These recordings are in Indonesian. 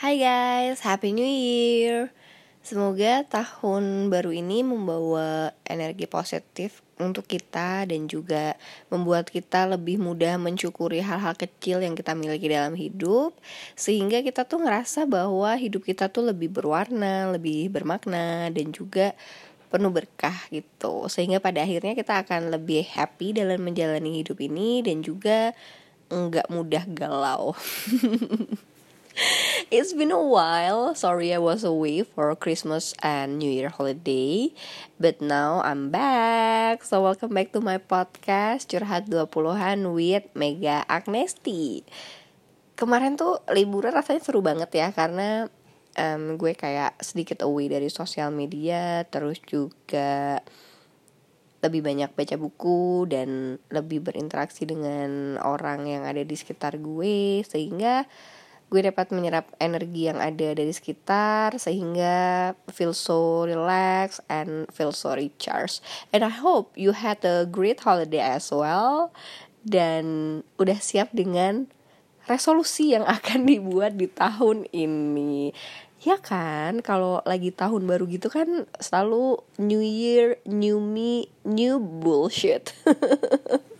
Hai guys, Happy New Year. Semoga tahun baru ini membawa energi positif untuk kita dan juga membuat kita lebih mudah mencukuri hal-hal kecil yang kita miliki dalam hidup sehingga kita tuh ngerasa bahwa hidup kita tuh lebih berwarna, lebih bermakna dan juga penuh berkah gitu. Sehingga pada akhirnya kita akan lebih happy dalam menjalani hidup ini dan juga nggak mudah galau. It's been a while. Sorry I was away for Christmas and New Year holiday. But now I'm back. So welcome back to my podcast Curhat 20-an with Mega Agnesti. Kemarin tuh liburan rasanya seru banget ya karena um, gue kayak sedikit away dari sosial media terus juga lebih banyak baca buku dan lebih berinteraksi dengan orang yang ada di sekitar gue sehingga gue dapat menyerap energi yang ada dari sekitar sehingga feel so relax and feel so recharged. And I hope you had a great holiday as well. Dan udah siap dengan resolusi yang akan dibuat di tahun ini. Ya kan? Kalau lagi tahun baru gitu kan selalu new year new me new bullshit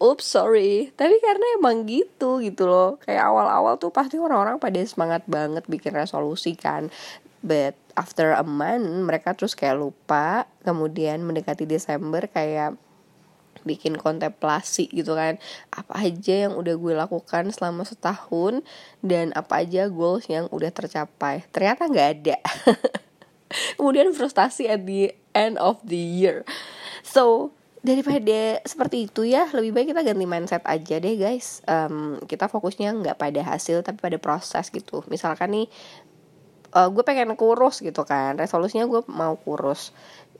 Ups sorry. Tapi karena emang gitu gitu loh. Kayak awal-awal tuh pasti orang-orang pada semangat banget bikin resolusi kan. But after a month mereka terus kayak lupa. Kemudian mendekati Desember kayak bikin kontemplasi gitu kan. Apa aja yang udah gue lakukan selama setahun dan apa aja goals yang udah tercapai. Ternyata nggak ada. Kemudian frustasi at the end of the year. So daripada seperti itu ya lebih baik kita ganti mindset aja deh guys. Um, kita fokusnya nggak pada hasil tapi pada proses gitu. Misalkan nih uh, gue pengen kurus gitu kan. Resolusinya gue mau kurus.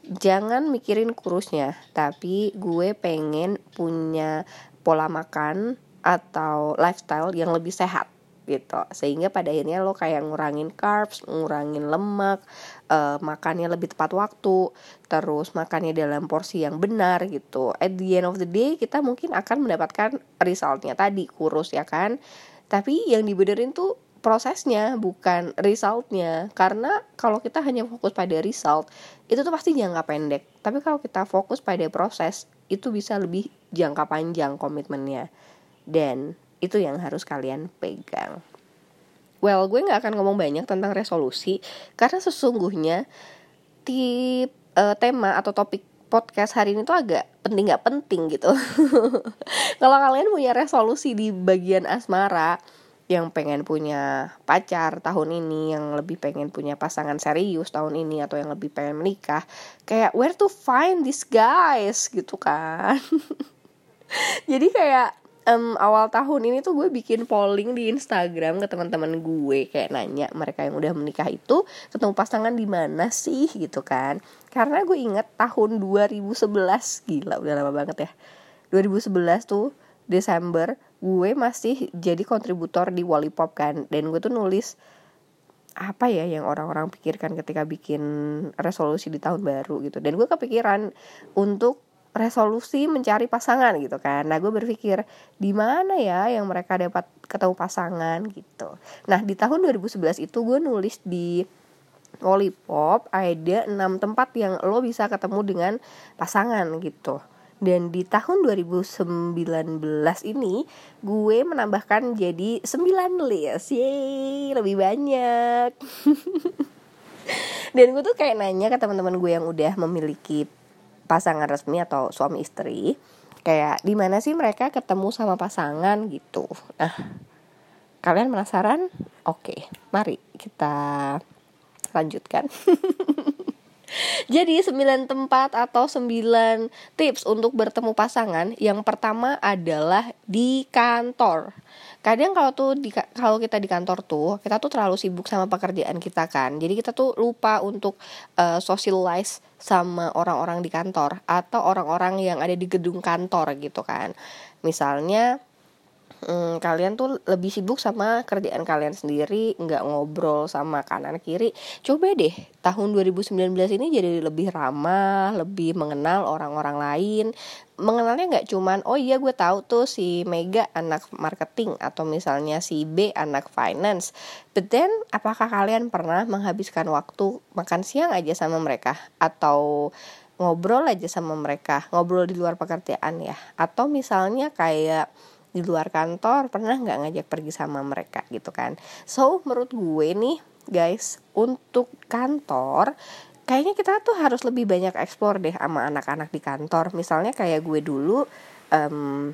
Jangan mikirin kurusnya tapi gue pengen punya pola makan atau lifestyle yang lebih sehat gitu. Sehingga pada akhirnya lo kayak ngurangin carbs ngurangin lemak uh, makannya lebih tepat waktu terus makannya dalam porsi yang benar gitu. At the end of the day kita mungkin akan mendapatkan resultnya tadi kurus ya kan? Tapi yang dibenerin tuh prosesnya bukan resultnya. Karena kalau kita hanya fokus pada result itu tuh pasti jangka pendek. Tapi kalau kita fokus pada proses itu bisa lebih jangka panjang komitmennya. Dan itu yang harus kalian pegang well gue nggak akan ngomong banyak tentang resolusi karena sesungguhnya tip uh, tema atau topik podcast hari ini tuh agak penting nggak penting gitu kalau kalian punya resolusi di bagian asmara yang pengen punya pacar tahun ini, yang lebih pengen punya pasangan serius tahun ini atau yang lebih pengen menikah, kayak where to find these guys gitu kan. Jadi kayak um, awal tahun ini tuh gue bikin polling di Instagram ke teman-teman gue kayak nanya mereka yang udah menikah itu ketemu pasangan di mana sih gitu kan. Karena gue inget tahun 2011 gila udah lama banget ya. 2011 tuh Desember gue masih jadi kontributor di Wallipop kan. Dan gue tuh nulis apa ya yang orang-orang pikirkan ketika bikin resolusi di tahun baru gitu. Dan gue kepikiran untuk resolusi mencari pasangan gitu kan. Nah, gue berpikir di mana ya yang mereka dapat ketemu pasangan gitu. Nah, di tahun 2011 itu gue nulis di Lollipop ada 6 tempat yang lo bisa ketemu dengan pasangan gitu. Dan di tahun 2019 ini gue menambahkan jadi 9 list. Yeay, lebih banyak. Dan gue tuh kayak nanya ke teman-teman gue yang udah memiliki pasangan resmi atau suami istri kayak di mana sih mereka ketemu sama pasangan? gitu. Nah kalian penasaran? Oke mari kita lanjutkan. Jadi 9 tempat atau 9 tips untuk bertemu pasangan. Yang pertama adalah di kantor Kadang kalau tuh di, kalau kita di kantor tuh kita tuh terlalu sibuk sama pekerjaan kita kan. Jadi kita tuh lupa untuk uh, socialize sama orang-orang di kantor Atau orang-orang yang ada di gedung kantor gitu kan. Misalnya hmm, kalian tuh lebih sibuk sama kerjaan kalian sendiri nggak ngobrol sama kanan kiri. Coba deh tahun 2019 ini jadi lebih ramah lebih mengenal orang-orang lain. Mengenalnya nggak cuman oh iya gue tahu tuh si Mega anak marketing atau misalnya si B anak finance. But then apakah kalian pernah menghabiskan waktu makan siang aja sama mereka? Atau ngobrol aja sama mereka? Ngobrol di luar pekerjaan ya? Atau misalnya kayak di luar kantor pernah nggak ngajak pergi sama mereka gitu kan? So menurut gue nih guys untuk kantor kayaknya kita tuh harus lebih banyak explore deh sama anak-anak di kantor. Misalnya kayak gue dulu um,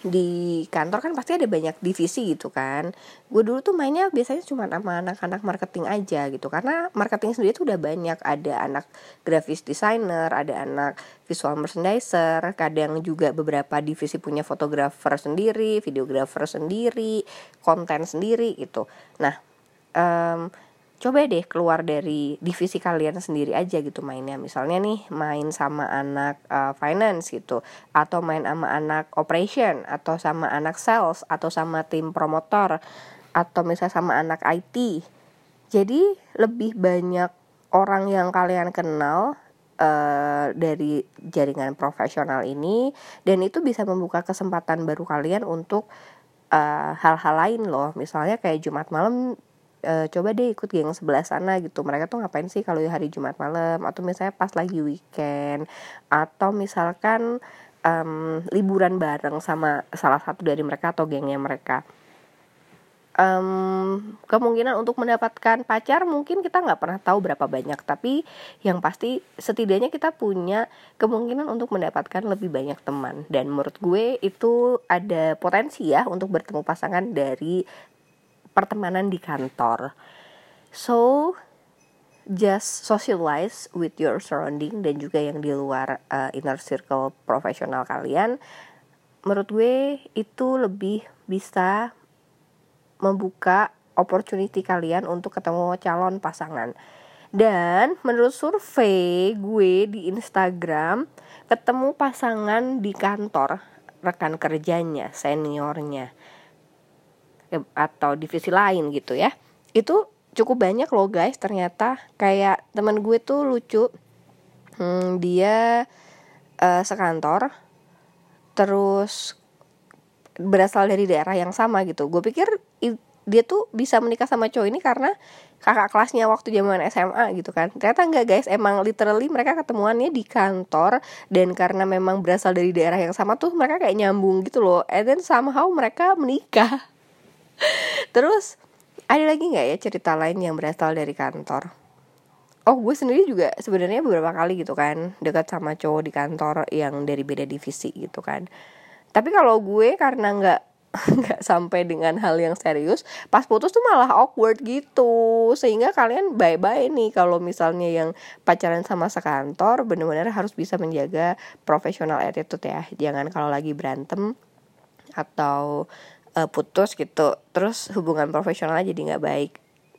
di kantor kan pasti ada banyak divisi gitu kan. Gue dulu tuh mainnya biasanya cuma sama anak-anak marketing aja gitu. Karena marketing sendiri tuh udah banyak. Ada anak graphic designer ada anak visual merchandiser kadang juga beberapa divisi punya fotografer sendiri videografer sendiri konten sendiri gitu. Nah um, coba deh keluar dari divisi kalian sendiri aja gitu mainnya. Misalnya nih main sama anak uh, finance gitu atau main sama anak operation atau sama anak sales atau sama tim promotor atau misalnya sama anak IT jadi lebih banyak orang yang kalian kenal uh, dari jaringan profesional ini dan itu bisa membuka kesempatan baru kalian untuk hal-hal uh, hal -hal lain loh. Misalnya kayak Jumat malam e, coba deh ikut geng sebelah sana gitu. Mereka tuh ngapain sih kalau hari Jumat malam? Atau misalnya pas lagi weekend? Atau misalkan um, liburan bareng sama salah satu dari mereka atau gengnya mereka? Um, kemungkinan untuk mendapatkan pacar mungkin kita nggak pernah tahu berapa banyak. Tapi yang pasti setidaknya kita punya kemungkinan untuk mendapatkan lebih banyak teman. Dan menurut gue itu ada potensi ya untuk bertemu pasangan dari pertemanan di kantor. So just socialize with your surrounding dan juga yang di luar uh, inner circle profesional kalian. Menurut gue itu lebih bisa membuka opportunity kalian untuk ketemu calon pasangan. Dan menurut survei gue di Instagram, ketemu pasangan di kantor, rekan kerjanya, seniornya atau divisi lain gitu ya. Itu cukup banyak loh guys ternyata. Kayak teman gue tuh lucu. Hmm, dia uh, sekantor terus berasal dari daerah yang sama gitu. Gue pikir dia tuh bisa menikah sama cowok ini karena kakak kelasnya waktu zaman SMA gitu kan. Ternyata enggak guys. Emang literally mereka ketemuannya di kantor dan karena memang berasal dari daerah yang sama tuh mereka kayak nyambung gitu loh. And then somehow mereka menikah Terus ada lagi nggak ya cerita lain yang berasal dari kantor? Oh gue sendiri juga sebenarnya beberapa kali gitu kan dekat sama cowok di kantor yang dari beda divisi gitu kan. Tapi kalau gue karena nggak nggak sampai dengan hal yang serius pas putus tuh malah awkward gitu sehingga kalian bye bye nih kalau misalnya yang pacaran sama sekantor bener-bener harus bisa menjaga profesional attitude ya jangan kalau lagi berantem atau uh, putus gitu terus hubungan profesionalnya jadi nggak baik.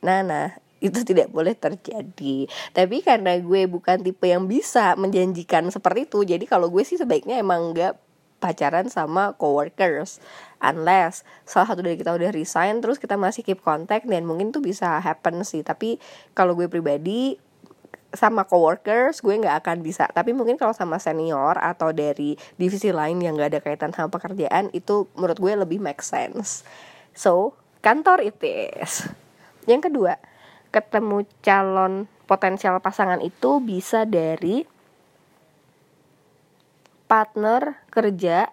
Nah nah itu tidak boleh terjadi. Tapi karena gue bukan tipe yang bisa menjanjikan seperti itu jadi kalau gue sih sebaiknya emang nggak pacaran sama coworkers. Unless salah satu dari kita udah resign terus kita masih keep contact dan mungkin tuh bisa happen sih. Tapi kalau gue pribadi sama coworkers gue nggak akan bisa. Tapi mungkin kalau sama senior atau dari divisi lain yang nggak ada kaitan sama pekerjaan itu menurut gue lebih make sense. So kantor itu yang kedua ketemu calon potensial pasangan itu bisa dari partner kerja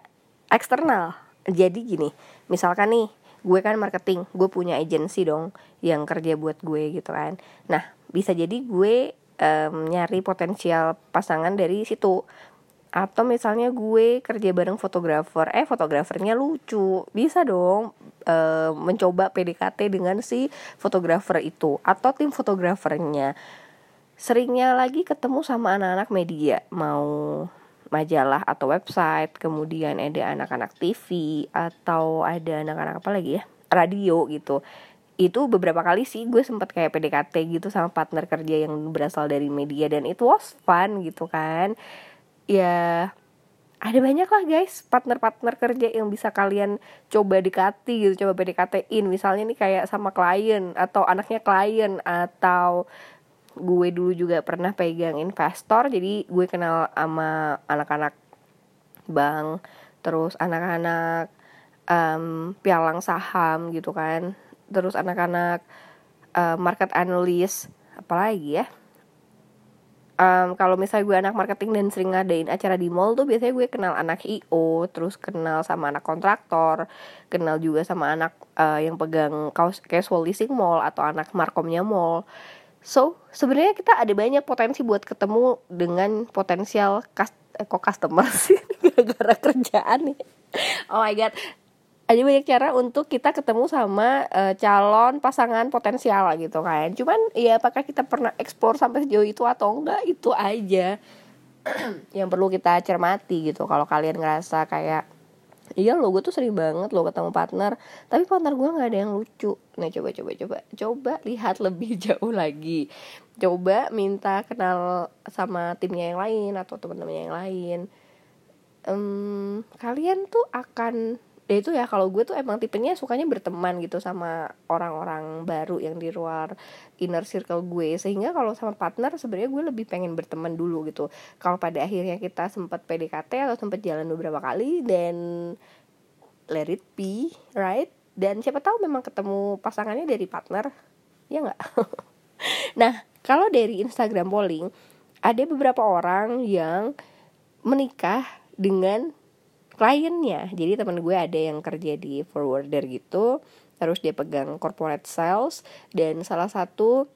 eksternal. Jadi gini misalkan nih gue kan marketing gue punya agensi dong yang kerja buat gue gitu kan. Nah bisa jadi gue um, nyari potensial pasangan dari situ. Atau misalnya gue kerja bareng fotografer eh fotografernya lucu. Bisa dong e, mencoba PDKT dengan si fotografer itu atau tim fotografernya. Seringnya lagi ketemu sama anak-anak media mau majalah atau website kemudian ada anak-anak TV atau ada anak-anak apa lagi ya? Radio gitu itu beberapa kali sih gue sempat kayak PDKT gitu sama partner kerja yang berasal dari media dan itu was fun gitu kan. Ya ada banyak lah guys partner-partner kerja yang bisa kalian coba dekati gitu coba PDKT-in misalnya nih kayak sama klien atau anaknya klien atau gue dulu juga pernah pegang investor jadi gue kenal sama anak-anak bank terus anak-anak um, pialang saham gitu kan terus anak-anak uh, market analyst apalagi ya? Um, kalau misalnya gue anak marketing dan sering ngadain acara di mall tuh biasanya gue kenal anak IO terus kenal sama anak kontraktor kenal juga sama anak uh, yang pegang casual leasing mall atau anak markomnya mall. So sebenarnya kita ada banyak potensi buat ketemu dengan potensial eh, kok customer sih gara-gara kerjaan nih. Oh my god ada banyak cara untuk kita ketemu sama uh, calon pasangan potensial gitu kan. Cuman ya apakah kita pernah explore sampai sejauh itu atau enggak itu aja. Yang perlu kita cermati gitu. Kalau kalian ngerasa kayak iya lo gue tuh sering banget lo ketemu partner tapi partner gue nggak ada yang lucu. Nah coba coba coba. Coba lihat lebih jauh lagi. Coba minta kenal sama timnya yang lain atau teman-temannya yang lain. Um, kalian tuh akan ya itu ya kalau gue tuh emang tipenya sukanya berteman gitu sama orang-orang baru yang di luar inner circle gue. Sehingga kalau sama partner sebenarnya gue lebih pengen berteman dulu gitu. Kalau pada akhirnya kita sempat PDKT atau sempat jalan beberapa kali dan let it be right? Dan siapa tahu memang ketemu pasangannya dari partner ya nggak? Nah kalau dari Instagram polling ada beberapa orang yang menikah dengan kliennya. Jadi teman gue ada yang kerja di forwarder gitu. Terus dia pegang corporate sales. Dan salah satu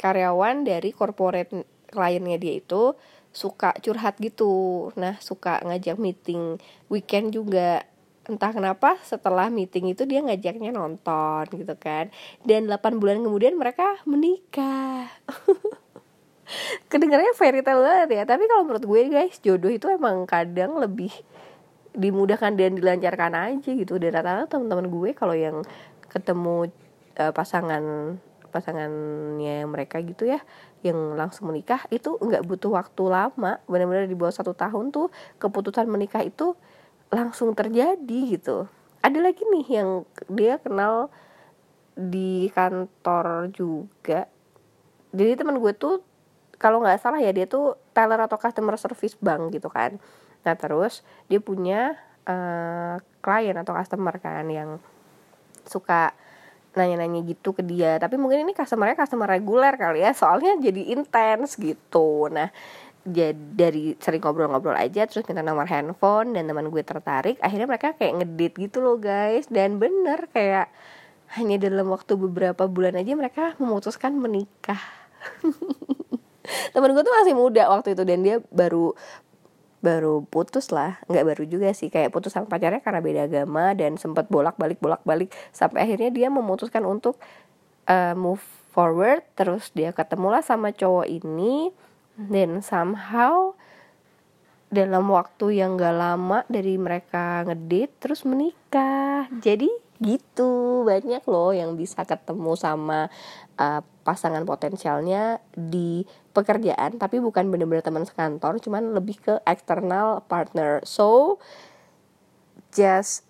karyawan dari corporate kliennya dia itu suka curhat gitu. Nah suka ngajak meeting weekend juga. Entah kenapa setelah meeting itu dia ngajaknya nonton gitu kan. Dan 8 bulan kemudian mereka menikah. Kedengarannya fairy tale banget ya. Tapi kalau menurut gue guys jodoh itu emang kadang lebih dimudahkan dan dilancarkan aja gitu. Dan rata-rata teman-teman gue kalau yang ketemu uh, pasangan pasangannya mereka gitu ya yang langsung menikah itu nggak butuh waktu lama. Benar-benar di bawah satu tahun tuh keputusan menikah itu langsung terjadi gitu. Ada lagi nih yang dia kenal di kantor juga. Jadi teman gue tuh kalau nggak salah ya dia tuh teller atau customer service bank gitu kan Nah terus dia punya uh, atau customer kan yang suka nanya-nanya gitu ke dia. Tapi mungkin ini customernya customer reguler kali ya soalnya jadi intens gitu. Nah jadi dari sering ngobrol-ngobrol aja terus minta nomor handphone dan teman gue tertarik akhirnya mereka kayak ngedit gitu loh guys. Dan bener kayak hanya dalam waktu beberapa bulan aja mereka memutuskan menikah. Temen gue tuh masih muda waktu itu dan dia baru baru putus lah. Nggak baru juga sih. Kayak putus sama pacarnya karena beda agama dan sempat bolak balik bolak balik sampai akhirnya dia memutuskan untuk uh, move forward. Terus dia ketemulah sama cowok ini. Dan somehow dalam waktu yang gak lama dari mereka ngedit terus menikah. Jadi gitu. Banyak loh yang bisa ketemu sama uh, pasangan potensialnya di pekerjaan tapi bukan bener-bener teman sekantor cuman lebih ke external partner. So just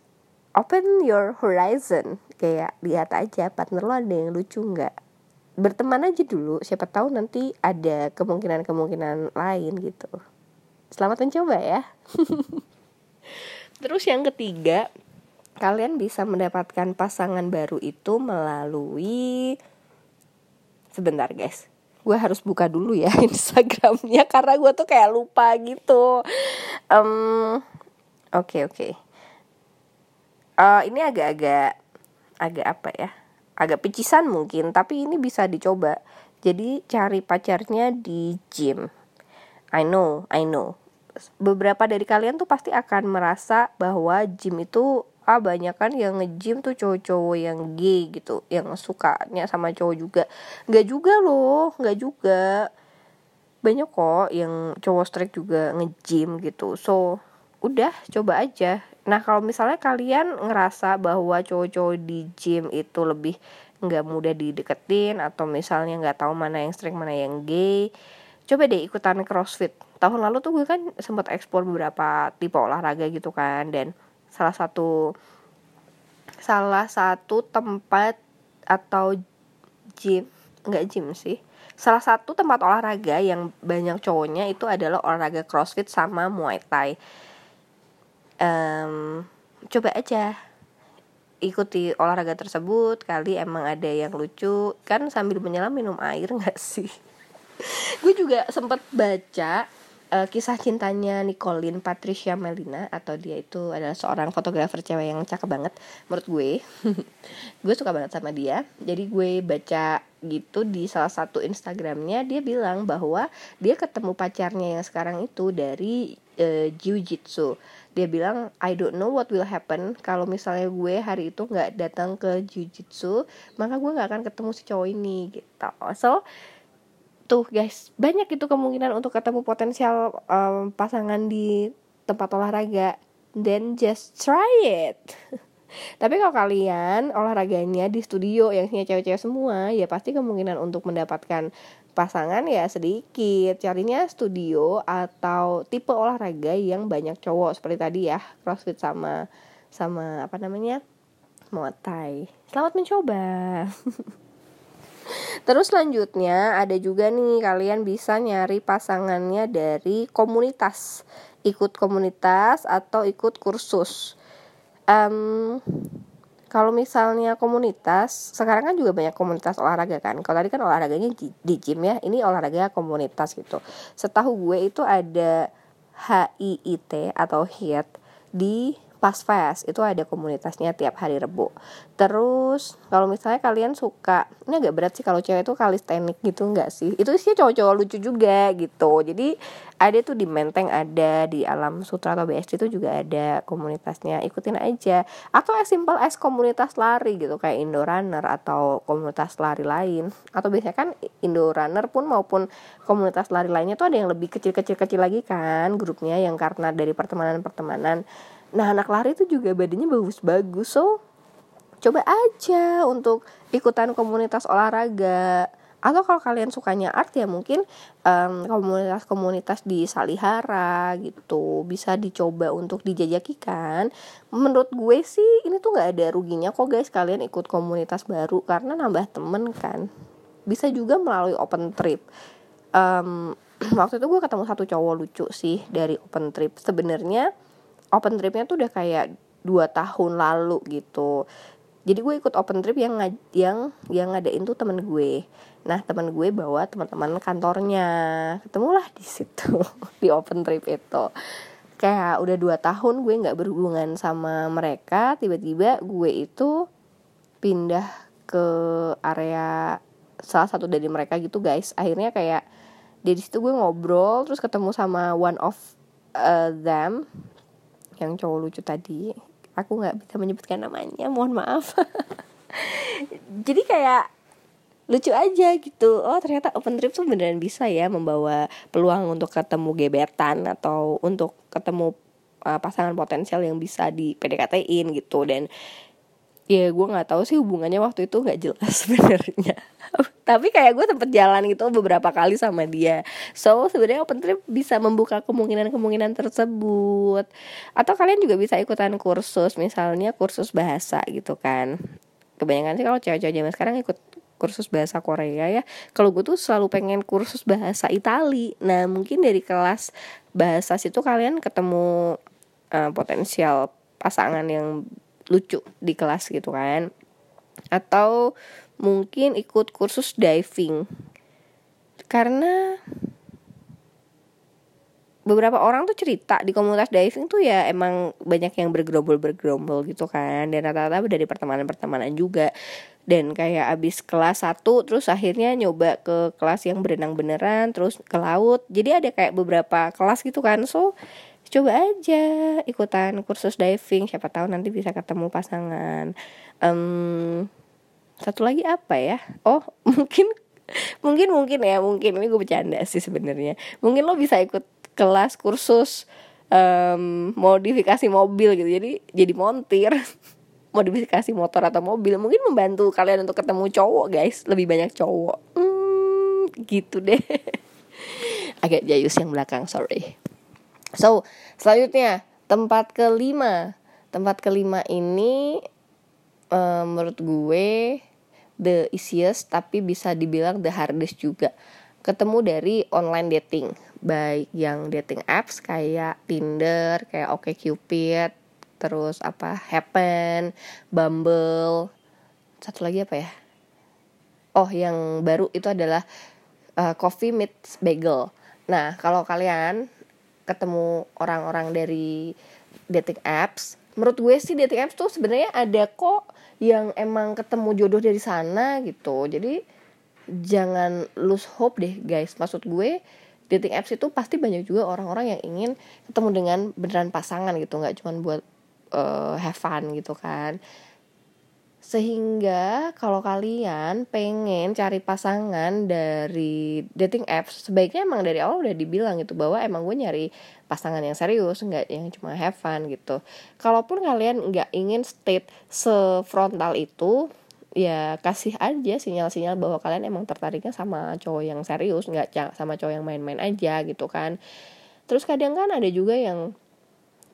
open your horizon. Kayak lihat aja partner lo ada yang lucu nggak. Berteman aja dulu siapa tahu nanti ada kemungkinan-kemungkinan lain gitu. Selamat mencoba ya. Terus yang ketiga kalian bisa mendapatkan pasangan baru itu melalui sebentar guys. Gue harus buka dulu ya Instagramnya karena gue tuh kayak lupa gitu. Um, oke okay, oke. Okay. uh, ini agak-agak agak apa ya? Agak picisan mungkin tapi ini bisa dicoba. Jadi cari pacarnya di gym. I know I know. Beberapa dari kalian tuh pasti akan merasa bahwa gym itu ah banyak kan yang nge-gym tuh cowok-cowok yang gay gitu yang sukanya sama cowok juga. Nggak juga loh nggak juga. Banyak kok yang cowok straight juga nge-gym gitu. So udah coba aja. Nah kalau misalnya kalian ngerasa bahwa cowok-cowok di gym itu lebih nggak mudah dideketin atau misalnya nggak tahu mana yang straight mana yang gay coba deh ikutan crossfit. Tahun lalu tuh gue kan sempat explore beberapa tipe olahraga gitu kan dan salah satu salah satu tempat atau gym nggak gym sih. Salah satu tempat olahraga yang banyak cowoknya itu adalah olahraga crossfit sama muay thai. Um, coba aja ikuti olahraga tersebut kali emang ada yang lucu. Kan sambil menyelam minum air nggak sih? Gue juga sempat baca uh, kisah cintanya Nicolin Patricia Melina atau dia itu adalah seorang fotografer cewek yang cakep banget menurut gue. Gue suka banget sama dia. Jadi gue baca gitu di salah satu Instagramnya dia bilang bahwa dia ketemu pacarnya yang sekarang itu dari uh, jiu-jitsu. Dia bilang I don't know what will happen kalau misalnya gue hari itu nggak datang ke jiu-jitsu maka gue nggak akan ketemu si cowok ini gitu. So tuh guys. Banyak itu kemungkinan untuk ketemu potensial um, pasangan di tempat olahraga. Then just try it. Tapi kalau kalian olahraganya di studio yang isinya cewek-cewek semua ya pasti kemungkinan untuk mendapatkan pasangan ya sedikit. Carinya studio atau tipe olahraga yang banyak cowok. Seperti tadi ya crossfit sama sama apa namanya? Muay thai. Selamat mencoba Terus selanjutnya ada juga nih kalian bisa nyari pasangannya dari komunitas, ikut komunitas atau ikut kursus. Um, kalau misalnya komunitas, sekarang kan juga banyak komunitas olahraga kan. Kalau tadi kan olahraganya di gym ya, ini olahraga komunitas gitu. Setahu gue itu ada HIIT atau HIIT di Pas Fest itu ada komunitasnya tiap hari Rebo. Terus kalau misalnya kalian suka, ini agak berat sih kalau cewek itu kalistenik gitu enggak sih? Itu sih cowok-cowok lucu juga gitu. Jadi ada tuh di Menteng ada di Alam Sutra atau BSD itu juga ada komunitasnya. Ikutin aja. Atau as simple as komunitas lari gitu kayak Indo Runner atau komunitas lari lain. Atau biasanya kan Indo Runner pun maupun komunitas lari lainnya tuh ada yang lebih kecil-kecil kecil lagi kan grupnya yang karena dari pertemanan-pertemanan Nah anak lari itu juga badannya bagus-bagus. So coba aja untuk ikutan komunitas olahraga. Atau kalau kalian sukanya art ya mungkin komunitas komunitas-komunitas di Salihara gitu bisa dicoba untuk dijajakikan. Menurut gue sih ini tuh nggak ada ruginya kok guys kalian ikut komunitas baru karena nambah temen kan. Bisa juga melalui open trip. Um, waktu itu gue ketemu satu cowok lucu sih dari open trip. Sebenarnya open tripnya tuh udah kayak dua tahun lalu gitu. Jadi gue ikut open trip yang yang yang ngadain tuh temen gue. Nah temen gue bawa teman-teman kantornya. Ketemulah di situ di open trip itu. Kayak udah dua tahun gue nggak berhubungan sama mereka tiba-tiba gue itu pindah ke area salah satu dari mereka gitu guys. Akhirnya kayak dari situ gue ngobrol terus ketemu sama one of uh, them yang cowok lucu tadi aku nggak bisa menyebutkan namanya mohon maaf. Jadi kayak lucu aja gitu. Oh ternyata open trip tuh beneran bisa ya membawa peluang untuk ketemu gebetan atau untuk ketemu uh, pasangan potensial yang bisa di PDKT-in gitu. Dan ya gue nggak tahu sih hubungannya waktu itu nggak jelas sebenarnya. Tapi kayak gue sempet jalan gitu beberapa kali sama dia. So sebenarnya open trip bisa membuka kemungkinan kemungkinan tersebut. Atau kalian juga bisa ikutan kursus misalnya kursus bahasa gitu kan. Kebanyakan sih kalau cewek-cewek zaman sekarang ikut kursus bahasa Korea ya. Kalau gue tuh selalu pengen kursus bahasa Itali. Nah mungkin dari kelas bahasa situ kalian ketemu uh, potensial pasangan yang lucu di kelas gitu kan. Atau mungkin ikut kursus diving. Karena beberapa orang tuh cerita di komunitas diving tuh ya emang banyak yang bergerombol bergerombol gitu kan. Dan rata-rata dari pertemanan-pertemanan juga. Dan kayak abis kelas 1 terus akhirnya nyoba ke kelas yang berenang beneran terus ke laut. Jadi ada kayak beberapa kelas gitu kan. So coba aja ikutan kursus diving. Siapa tahu nanti bisa ketemu pasangan. Um, satu lagi apa ya? Oh mungkin mungkin mungkin ya mungkin. Ini gue bercanda sih sebenarnya. Mungkin lo bisa ikut kelas kursus um, modifikasi mobil gitu. Jadi jadi montir. Modifikasi motor atau mobil. Mungkin membantu kalian untuk ketemu cowok guys. Lebih banyak cowok. Hmm, gitu deh. Agak jayus yang belakang sorry so selanjutnya tempat kelima. Tempat kelima ini uh, menurut gue the easiest tapi bisa dibilang the hardest juga. Ketemu dari online dating. Baik yang dating apps kayak Tinder kayak OkCupid terus apa Happen Bumble. Satu lagi apa ya? Oh yang baru itu adalah uh, Coffee Meets Bagel. Nah kalau kalian ketemu orang-orang dari dating apps. Menurut gue sih dating apps tuh sebenarnya ada kok yang emang ketemu jodoh dari sana gitu. Jadi jangan lose hope deh guys. Maksud gue dating apps itu pasti banyak juga orang-orang yang ingin ketemu dengan beneran pasangan gitu. Nggak cuma buat uh, have fun gitu kan sehingga kalau kalian pengen cari pasangan dari dating apps sebaiknya emang dari awal udah dibilang gitu bahwa emang gue nyari pasangan yang serius nggak yang cuma have fun gitu. Kalaupun kalian nggak ingin state sefrontal itu ya kasih aja sinyal-sinyal bahwa kalian emang tertariknya sama cowok yang serius nggak sama cowok yang main-main aja gitu kan. Terus kadang kan ada juga yang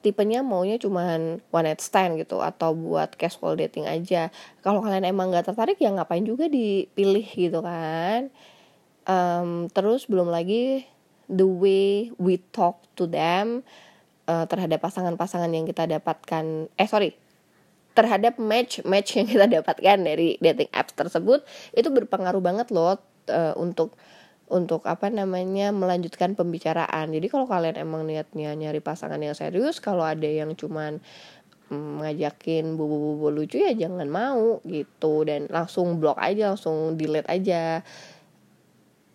tipenya maunya cuman one night stand gitu atau buat casual dating aja. Kalau kalian emang nggak tertarik ya ngapain juga dipilih gitu kan. Um, terus belum lagi the way we talk to them uh, terhadap pasangan-pasangan yang kita dapatkan eh sorry terhadap match match yang kita dapatkan dari dating apps tersebut itu berpengaruh banget loh uh, untuk untuk apa namanya melanjutkan pembicaraan. Jadi kalau kalian emang niatnya nyari pasangan yang serius kalau ada yang cuman mm, ngajakin bubu-bubu lucu ya jangan mau gitu. Dan langsung blok aja langsung delete aja.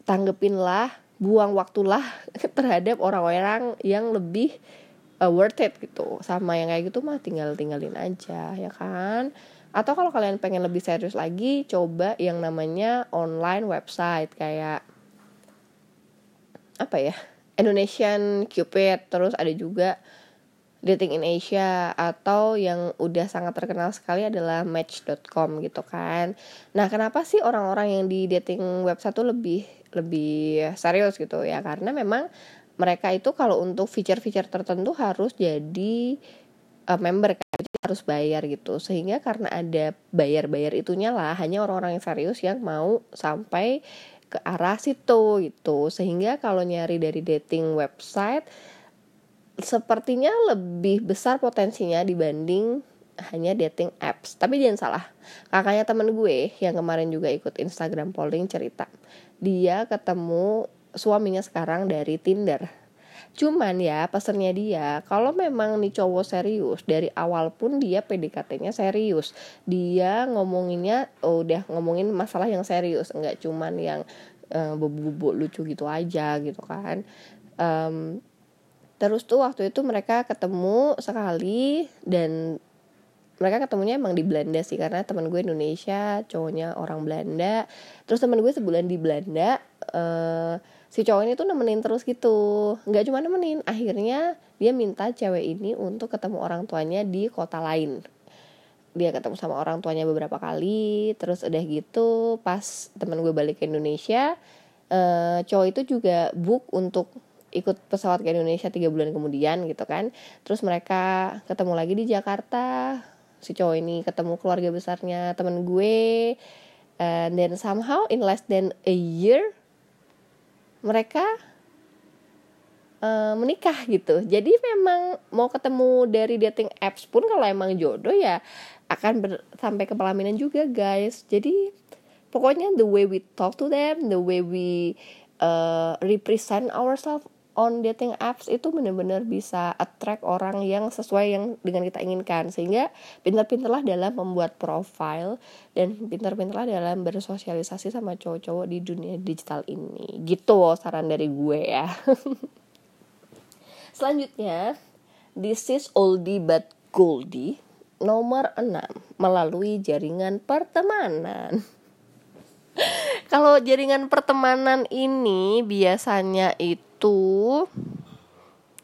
Tanggepinlah buang waktulah terhadap orang-orang yang lebih uh, worth it gitu. Sama yang kayak gitu mah tinggal tinggalin aja ya kan? Atau kalau kalian pengen lebih serius lagi coba yang namanya online website kayak apa ya Indonesian Cupid terus ada juga Dating in Asia atau yang udah sangat terkenal sekali adalah Match.com gitu kan. Nah, kenapa sih orang-orang yang di dating website tuh lebih lebih serius gitu ya? Karena memang mereka itu kalau untuk feature-feature tertentu harus jadi uh, member kan harus bayar gitu. Sehingga karena ada bayar-bayar itunya lah hanya orang-orang yang serius yang mau sampai ke arah situ gitu. Sehingga kalau nyari dari dating website sepertinya lebih besar potensinya dibanding hanya dating apps. Tapi jangan salah kakaknya temen gue yang kemarin juga ikut Instagram polling cerita dia ketemu suaminya sekarang dari Tinder Cuman ya pesennya dia kalau memang nih cowok serius dari awal pun dia PDKT-nya serius. Dia ngomonginnya oh, udah ngomongin masalah yang serius, enggak cuman yang uh, bobo lucu gitu aja gitu kan. Um, terus tuh waktu itu mereka ketemu sekali dan mereka ketemunya emang di Belanda sih karena teman gue Indonesia cowoknya orang Belanda terus teman gue sebulan di Belanda uh, si cowok ini tuh nemenin terus gitu. Nggak cuma nemenin akhirnya dia minta cewek ini untuk ketemu orang tuanya di kota lain. Dia ketemu sama orang tuanya beberapa kali terus udah gitu pas teman gue balik ke Indonesia uh, cowok itu juga book untuk ikut pesawat ke Indonesia tiga bulan kemudian gitu kan. Terus mereka ketemu lagi di Jakarta si cowok ini ketemu keluarga besarnya temen gue and then somehow in less than a year mereka uh, menikah gitu. Jadi memang mau ketemu dari dating apps pun kalau emang jodoh ya akan ber, sampai ke pelaminan juga guys. Jadi pokoknya the way we talk to them the way we uh, represent ourselves on dating apps itu benar-benar bisa attract orang yang sesuai yang dengan kita inginkan. Sehingga pintar-pintarlah dalam membuat profile dan pintar-pintarlah dalam bersosialisasi sama cowok-cowok di dunia digital ini. Gitu saran dari gue ya. Selanjutnya this is oldie but goldie nomor 6 melalui jaringan pertemanan kalau jaringan pertemanan ini biasanya itu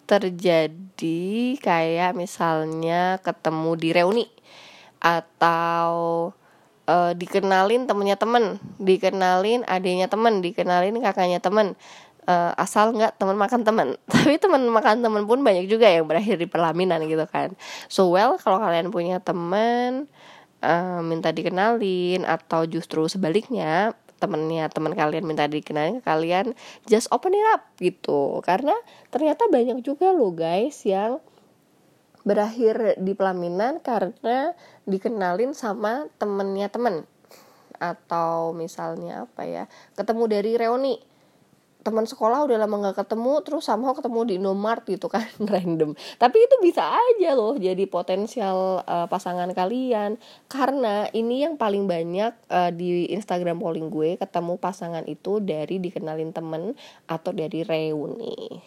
terjadi kayak misalnya ketemu di reuni atau uh, dikenalin temennya temen, dikenalin adiknya temen, dikenalin kakaknya temen, uh, asal nggak teman makan teman tapi teman makan teman pun banyak juga yang berakhir di pelaminan gitu kan. So well kalau kalian punya teman uh, minta dikenalin atau justru sebaliknya temennya teman kalian minta dikenalin ke kalian just open it up gitu. Karena ternyata banyak juga loh guys yang berakhir di pelaminan karena dikenalin sama temennya temen. Atau misalnya apa ya ketemu dari reuni teman sekolah udah lama nggak ketemu terus sama ketemu di Indomaret gitu kan random. Tapi itu bisa aja loh jadi potensial uh, pasangan kalian. Karena ini yang paling banyak uh, di Instagram polling gue ketemu pasangan itu dari dikenalin temen atau dari reuni.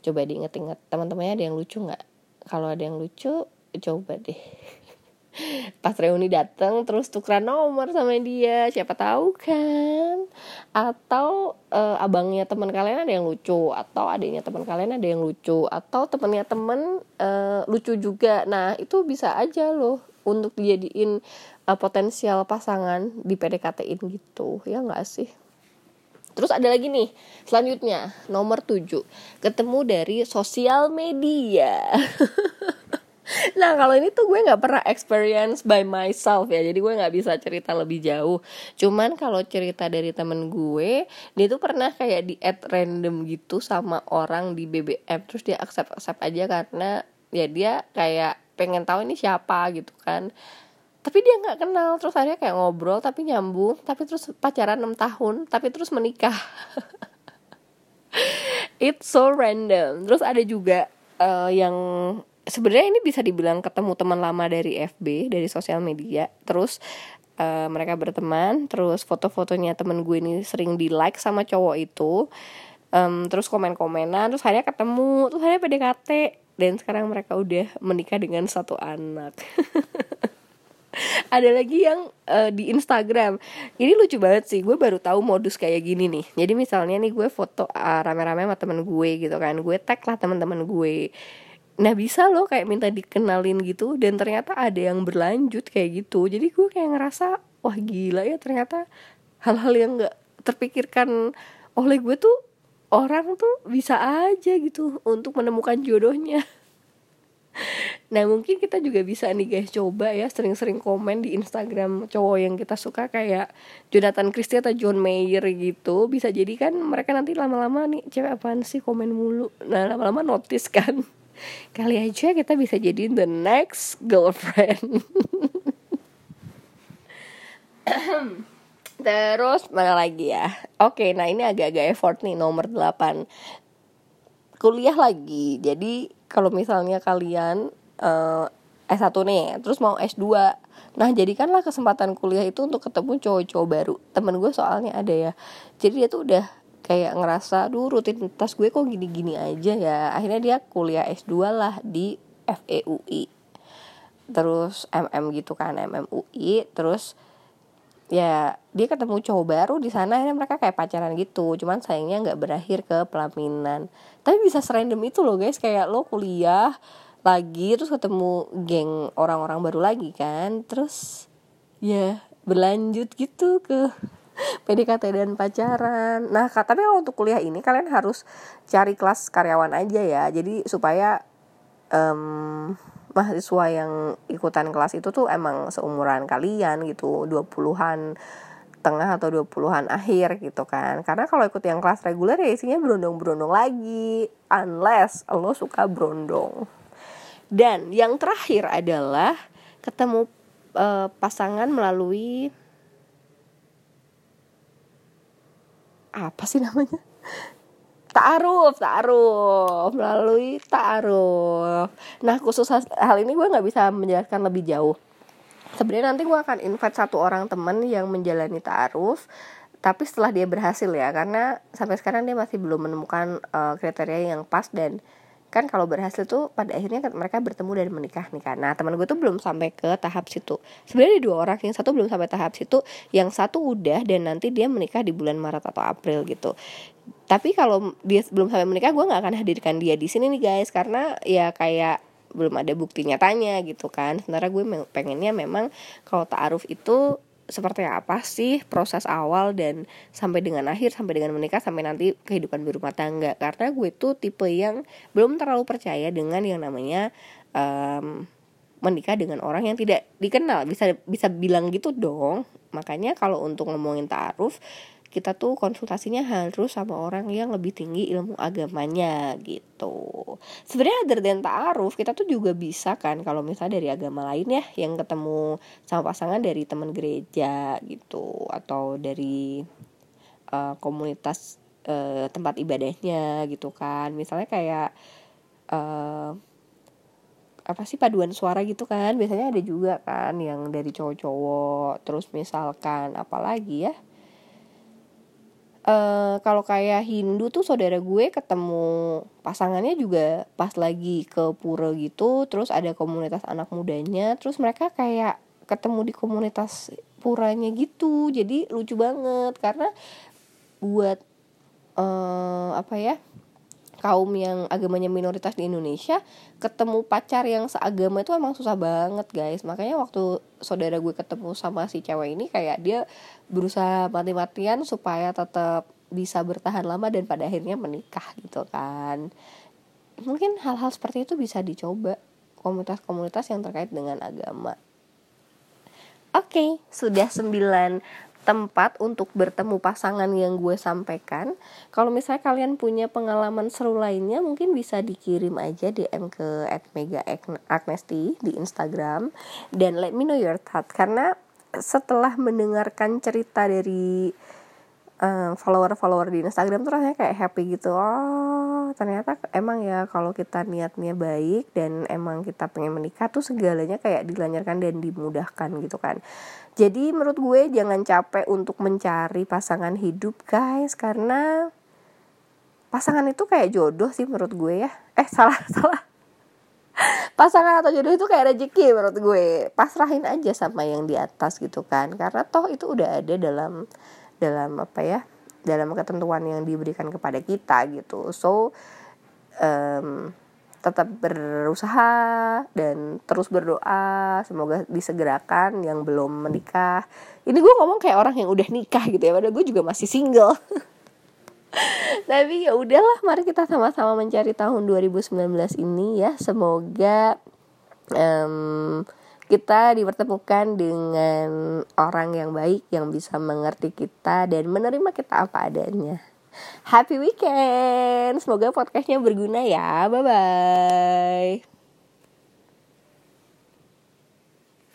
Coba diinget-inget teman-temannya ada yang lucu nggak? Kalau ada yang lucu coba deh pas reuni dateng terus tukeran nomor sama dia. Siapa tahu kan? Atau uh, abangnya teman kalian ada yang lucu atau adiknya teman kalian ada yang lucu atau temennya temen uh, lucu juga. Nah itu bisa aja loh untuk dijadiin uh, potensial pasangan di PDKT-in gitu. Ya nggak sih? Terus ada lagi nih, selanjutnya. Nomor 7 Ketemu dari sosial media nah kalau ini tuh gue nggak pernah experience by myself ya. Jadi gue nggak bisa cerita lebih jauh. Cuman kalau cerita dari temen gue dia tuh pernah kayak di add random gitu sama orang di BBM terus dia accept accept aja karena ya dia kayak pengen tahu ini siapa gitu kan. Tapi dia nggak kenal. Terus akhirnya kayak ngobrol tapi nyambung. Tapi terus pacaran 6 tahun tapi terus menikah. It's so random. Terus ada juga uh, yang sebenarnya ini bisa dibilang ketemu teman lama dari FB dari sosial media. Terus uh, mereka berteman terus foto-fotonya temen gue ini sering di like sama cowok itu. Um, terus komen-komenan terus akhirnya ketemu terus akhirnya PDKT dan sekarang mereka udah menikah dengan satu anak. Ada lagi yang uh, di Instagram. Ini lucu banget sih gue baru tahu modus kayak gini nih. Jadi misalnya nih gue foto uh, rame-rame sama temen gue gitu kan. Gue tag lah teman-teman gue nah bisa loh kayak minta dikenalin gitu dan ternyata ada yang berlanjut kayak gitu. Jadi gue kayak ngerasa wah gila ya ternyata hal-hal yang nggak terpikirkan oleh gue tuh orang tuh bisa aja gitu untuk menemukan jodohnya. Nah mungkin kita juga bisa nih guys coba ya sering-sering komen di Instagram cowok yang kita suka kayak Jonathan Christie atau John Mayer gitu. Bisa jadi kan mereka nanti lama-lama nih cewek apaan sih? Komen mulu. Nah lama-lama notice kan kali aja kita bisa jadi the next girlfriend. Terus mana lagi ya. Oke nah ini agak-agak effort nih nomor 8 kuliah lagi. Jadi kalau misalnya kalian uh, eh, S1 nih terus mau S2 nah jadikanlah kesempatan kuliah itu untuk ketemu cowok-cowok baru. Temen gue soalnya ada ya. Jadi dia tuh udah kayak ngerasa duh rutinitas gue kok gini-gini aja ya. Akhirnya dia kuliah S2 lah di FEUI terus MM gitu kan MMUI terus ya dia ketemu cowok baru di sana. Akhirnya mereka kayak pacaran gitu. Cuman sayangnya nggak berakhir ke pelaminan. Tapi bisa serandom itu loh guys. Kayak lo kuliah lagi terus ketemu geng orang-orang baru lagi kan. Terus ya berlanjut gitu ke PDKT dan pacaran. Nah, tapi kalau untuk kuliah ini kalian harus cari kelas karyawan aja ya. Jadi supaya um, mahasiswa yang ikutan kelas itu tuh emang seumuran kalian gitu, 20-an tengah atau 20-an akhir gitu kan. Karena kalau ikut yang kelas reguler ya isinya berondong-berondong lagi unless lo suka berondong. Dan yang terakhir adalah ketemu uh, pasangan melalui apa sih namanya Ta'aruf, ta'aruf melalui ta'aruf. Nah khusus hal ini gue nggak bisa menjelaskan lebih jauh. Sebenarnya nanti gue akan invite satu orang temen yang menjalani ta'aruf tapi setelah dia berhasil ya karena sampai sekarang dia masih belum menemukan uh, kriteria yang pas dan kan kalau berhasil tuh pada akhirnya kan mereka bertemu dan menikah nih kan nah teman gue tuh belum sampai ke tahap situ. Sebenarnya dua orang yang satu belum sampai tahap situ yang satu udah dan nanti dia menikah di bulan Maret atau April gitu. Tapi kalau dia belum sampai menikah gue nggak akan hadirkan dia di sini nih guys karena ya kayak belum ada bukti nyatanya gitu kan. Sementara gue pengennya memang kalau taaruf itu seperti apa sih proses awal dan sampai dengan akhir sampai dengan menikah sampai nanti kehidupan berumah tangga? Karena gue tuh tipe yang belum terlalu percaya dengan yang namanya um, menikah dengan orang yang tidak dikenal. Bisa bisa bilang gitu dong. Makanya kalau untuk ngomongin taaruf kita tuh konsultasinya harus sama orang yang lebih tinggi ilmu agamanya gitu. Sebenarnya other than ta'aruf, kita tuh juga bisa kan kalau misalnya dari agama lain ya yang ketemu sama pasangan dari teman gereja gitu atau dari uh, komunitas uh, tempat ibadahnya gitu kan. Misalnya kayak uh, apa sih paduan suara gitu kan biasanya ada juga kan yang dari cowok-cowok terus misalkan apalagi ya uh, kalau kayak Hindu tuh saudara gue ketemu pasangannya juga pas lagi ke pura gitu terus ada komunitas anak mudanya terus mereka kayak ketemu di komunitas puranya gitu. Jadi lucu banget karena buat uh, apa ya kaum yang agamanya minoritas di Indonesia ketemu pacar yang seagama itu emang susah banget guys. Makanya waktu saudara gue ketemu sama si cewek ini kayak dia berusaha mati-matian supaya tetap bisa bertahan lama dan pada akhirnya menikah gitu kan. Mungkin hal-hal seperti itu bisa dicoba komunitas-komunitas yang terkait dengan agama. Oke, okay, sudah 9 tempat untuk bertemu pasangan yang gue sampaikan. Kalau misalnya kalian punya pengalaman seru lainnya, mungkin bisa dikirim aja DM ke @mega_agnesti di Instagram dan let me know your thought karena setelah mendengarkan cerita dari follower-follower di Instagram tuh rasanya kayak happy gitu. Oh, ternyata emang ya kalau kita niatnya baik dan emang kita pengen menikah tuh segalanya kayak dilancarkan dan dimudahkan gitu kan. Jadi menurut gue jangan capek untuk mencari pasangan hidup guys karena pasangan itu kayak jodoh sih menurut gue ya. Eh salah salah. Pasangan atau jodoh itu kayak rezeki menurut gue. Pasrahin aja sama yang di atas gitu kan. Karena toh itu udah ada dalam dalam apa ya? Dalam ketentuan yang diberikan kepada kita gitu. So um, tetap berusaha dan terus berdoa semoga disegerakan yang belum menikah ini gue ngomong kayak orang yang udah nikah gitu ya padahal gue juga masih single tapi ya udahlah mari kita sama-sama mencari tahun 2019 ini ya semoga um, kita dipertemukan dengan orang yang baik yang bisa mengerti kita dan menerima kita apa adanya Happy weekend. Semoga podcastnya berguna ya. Bye bye.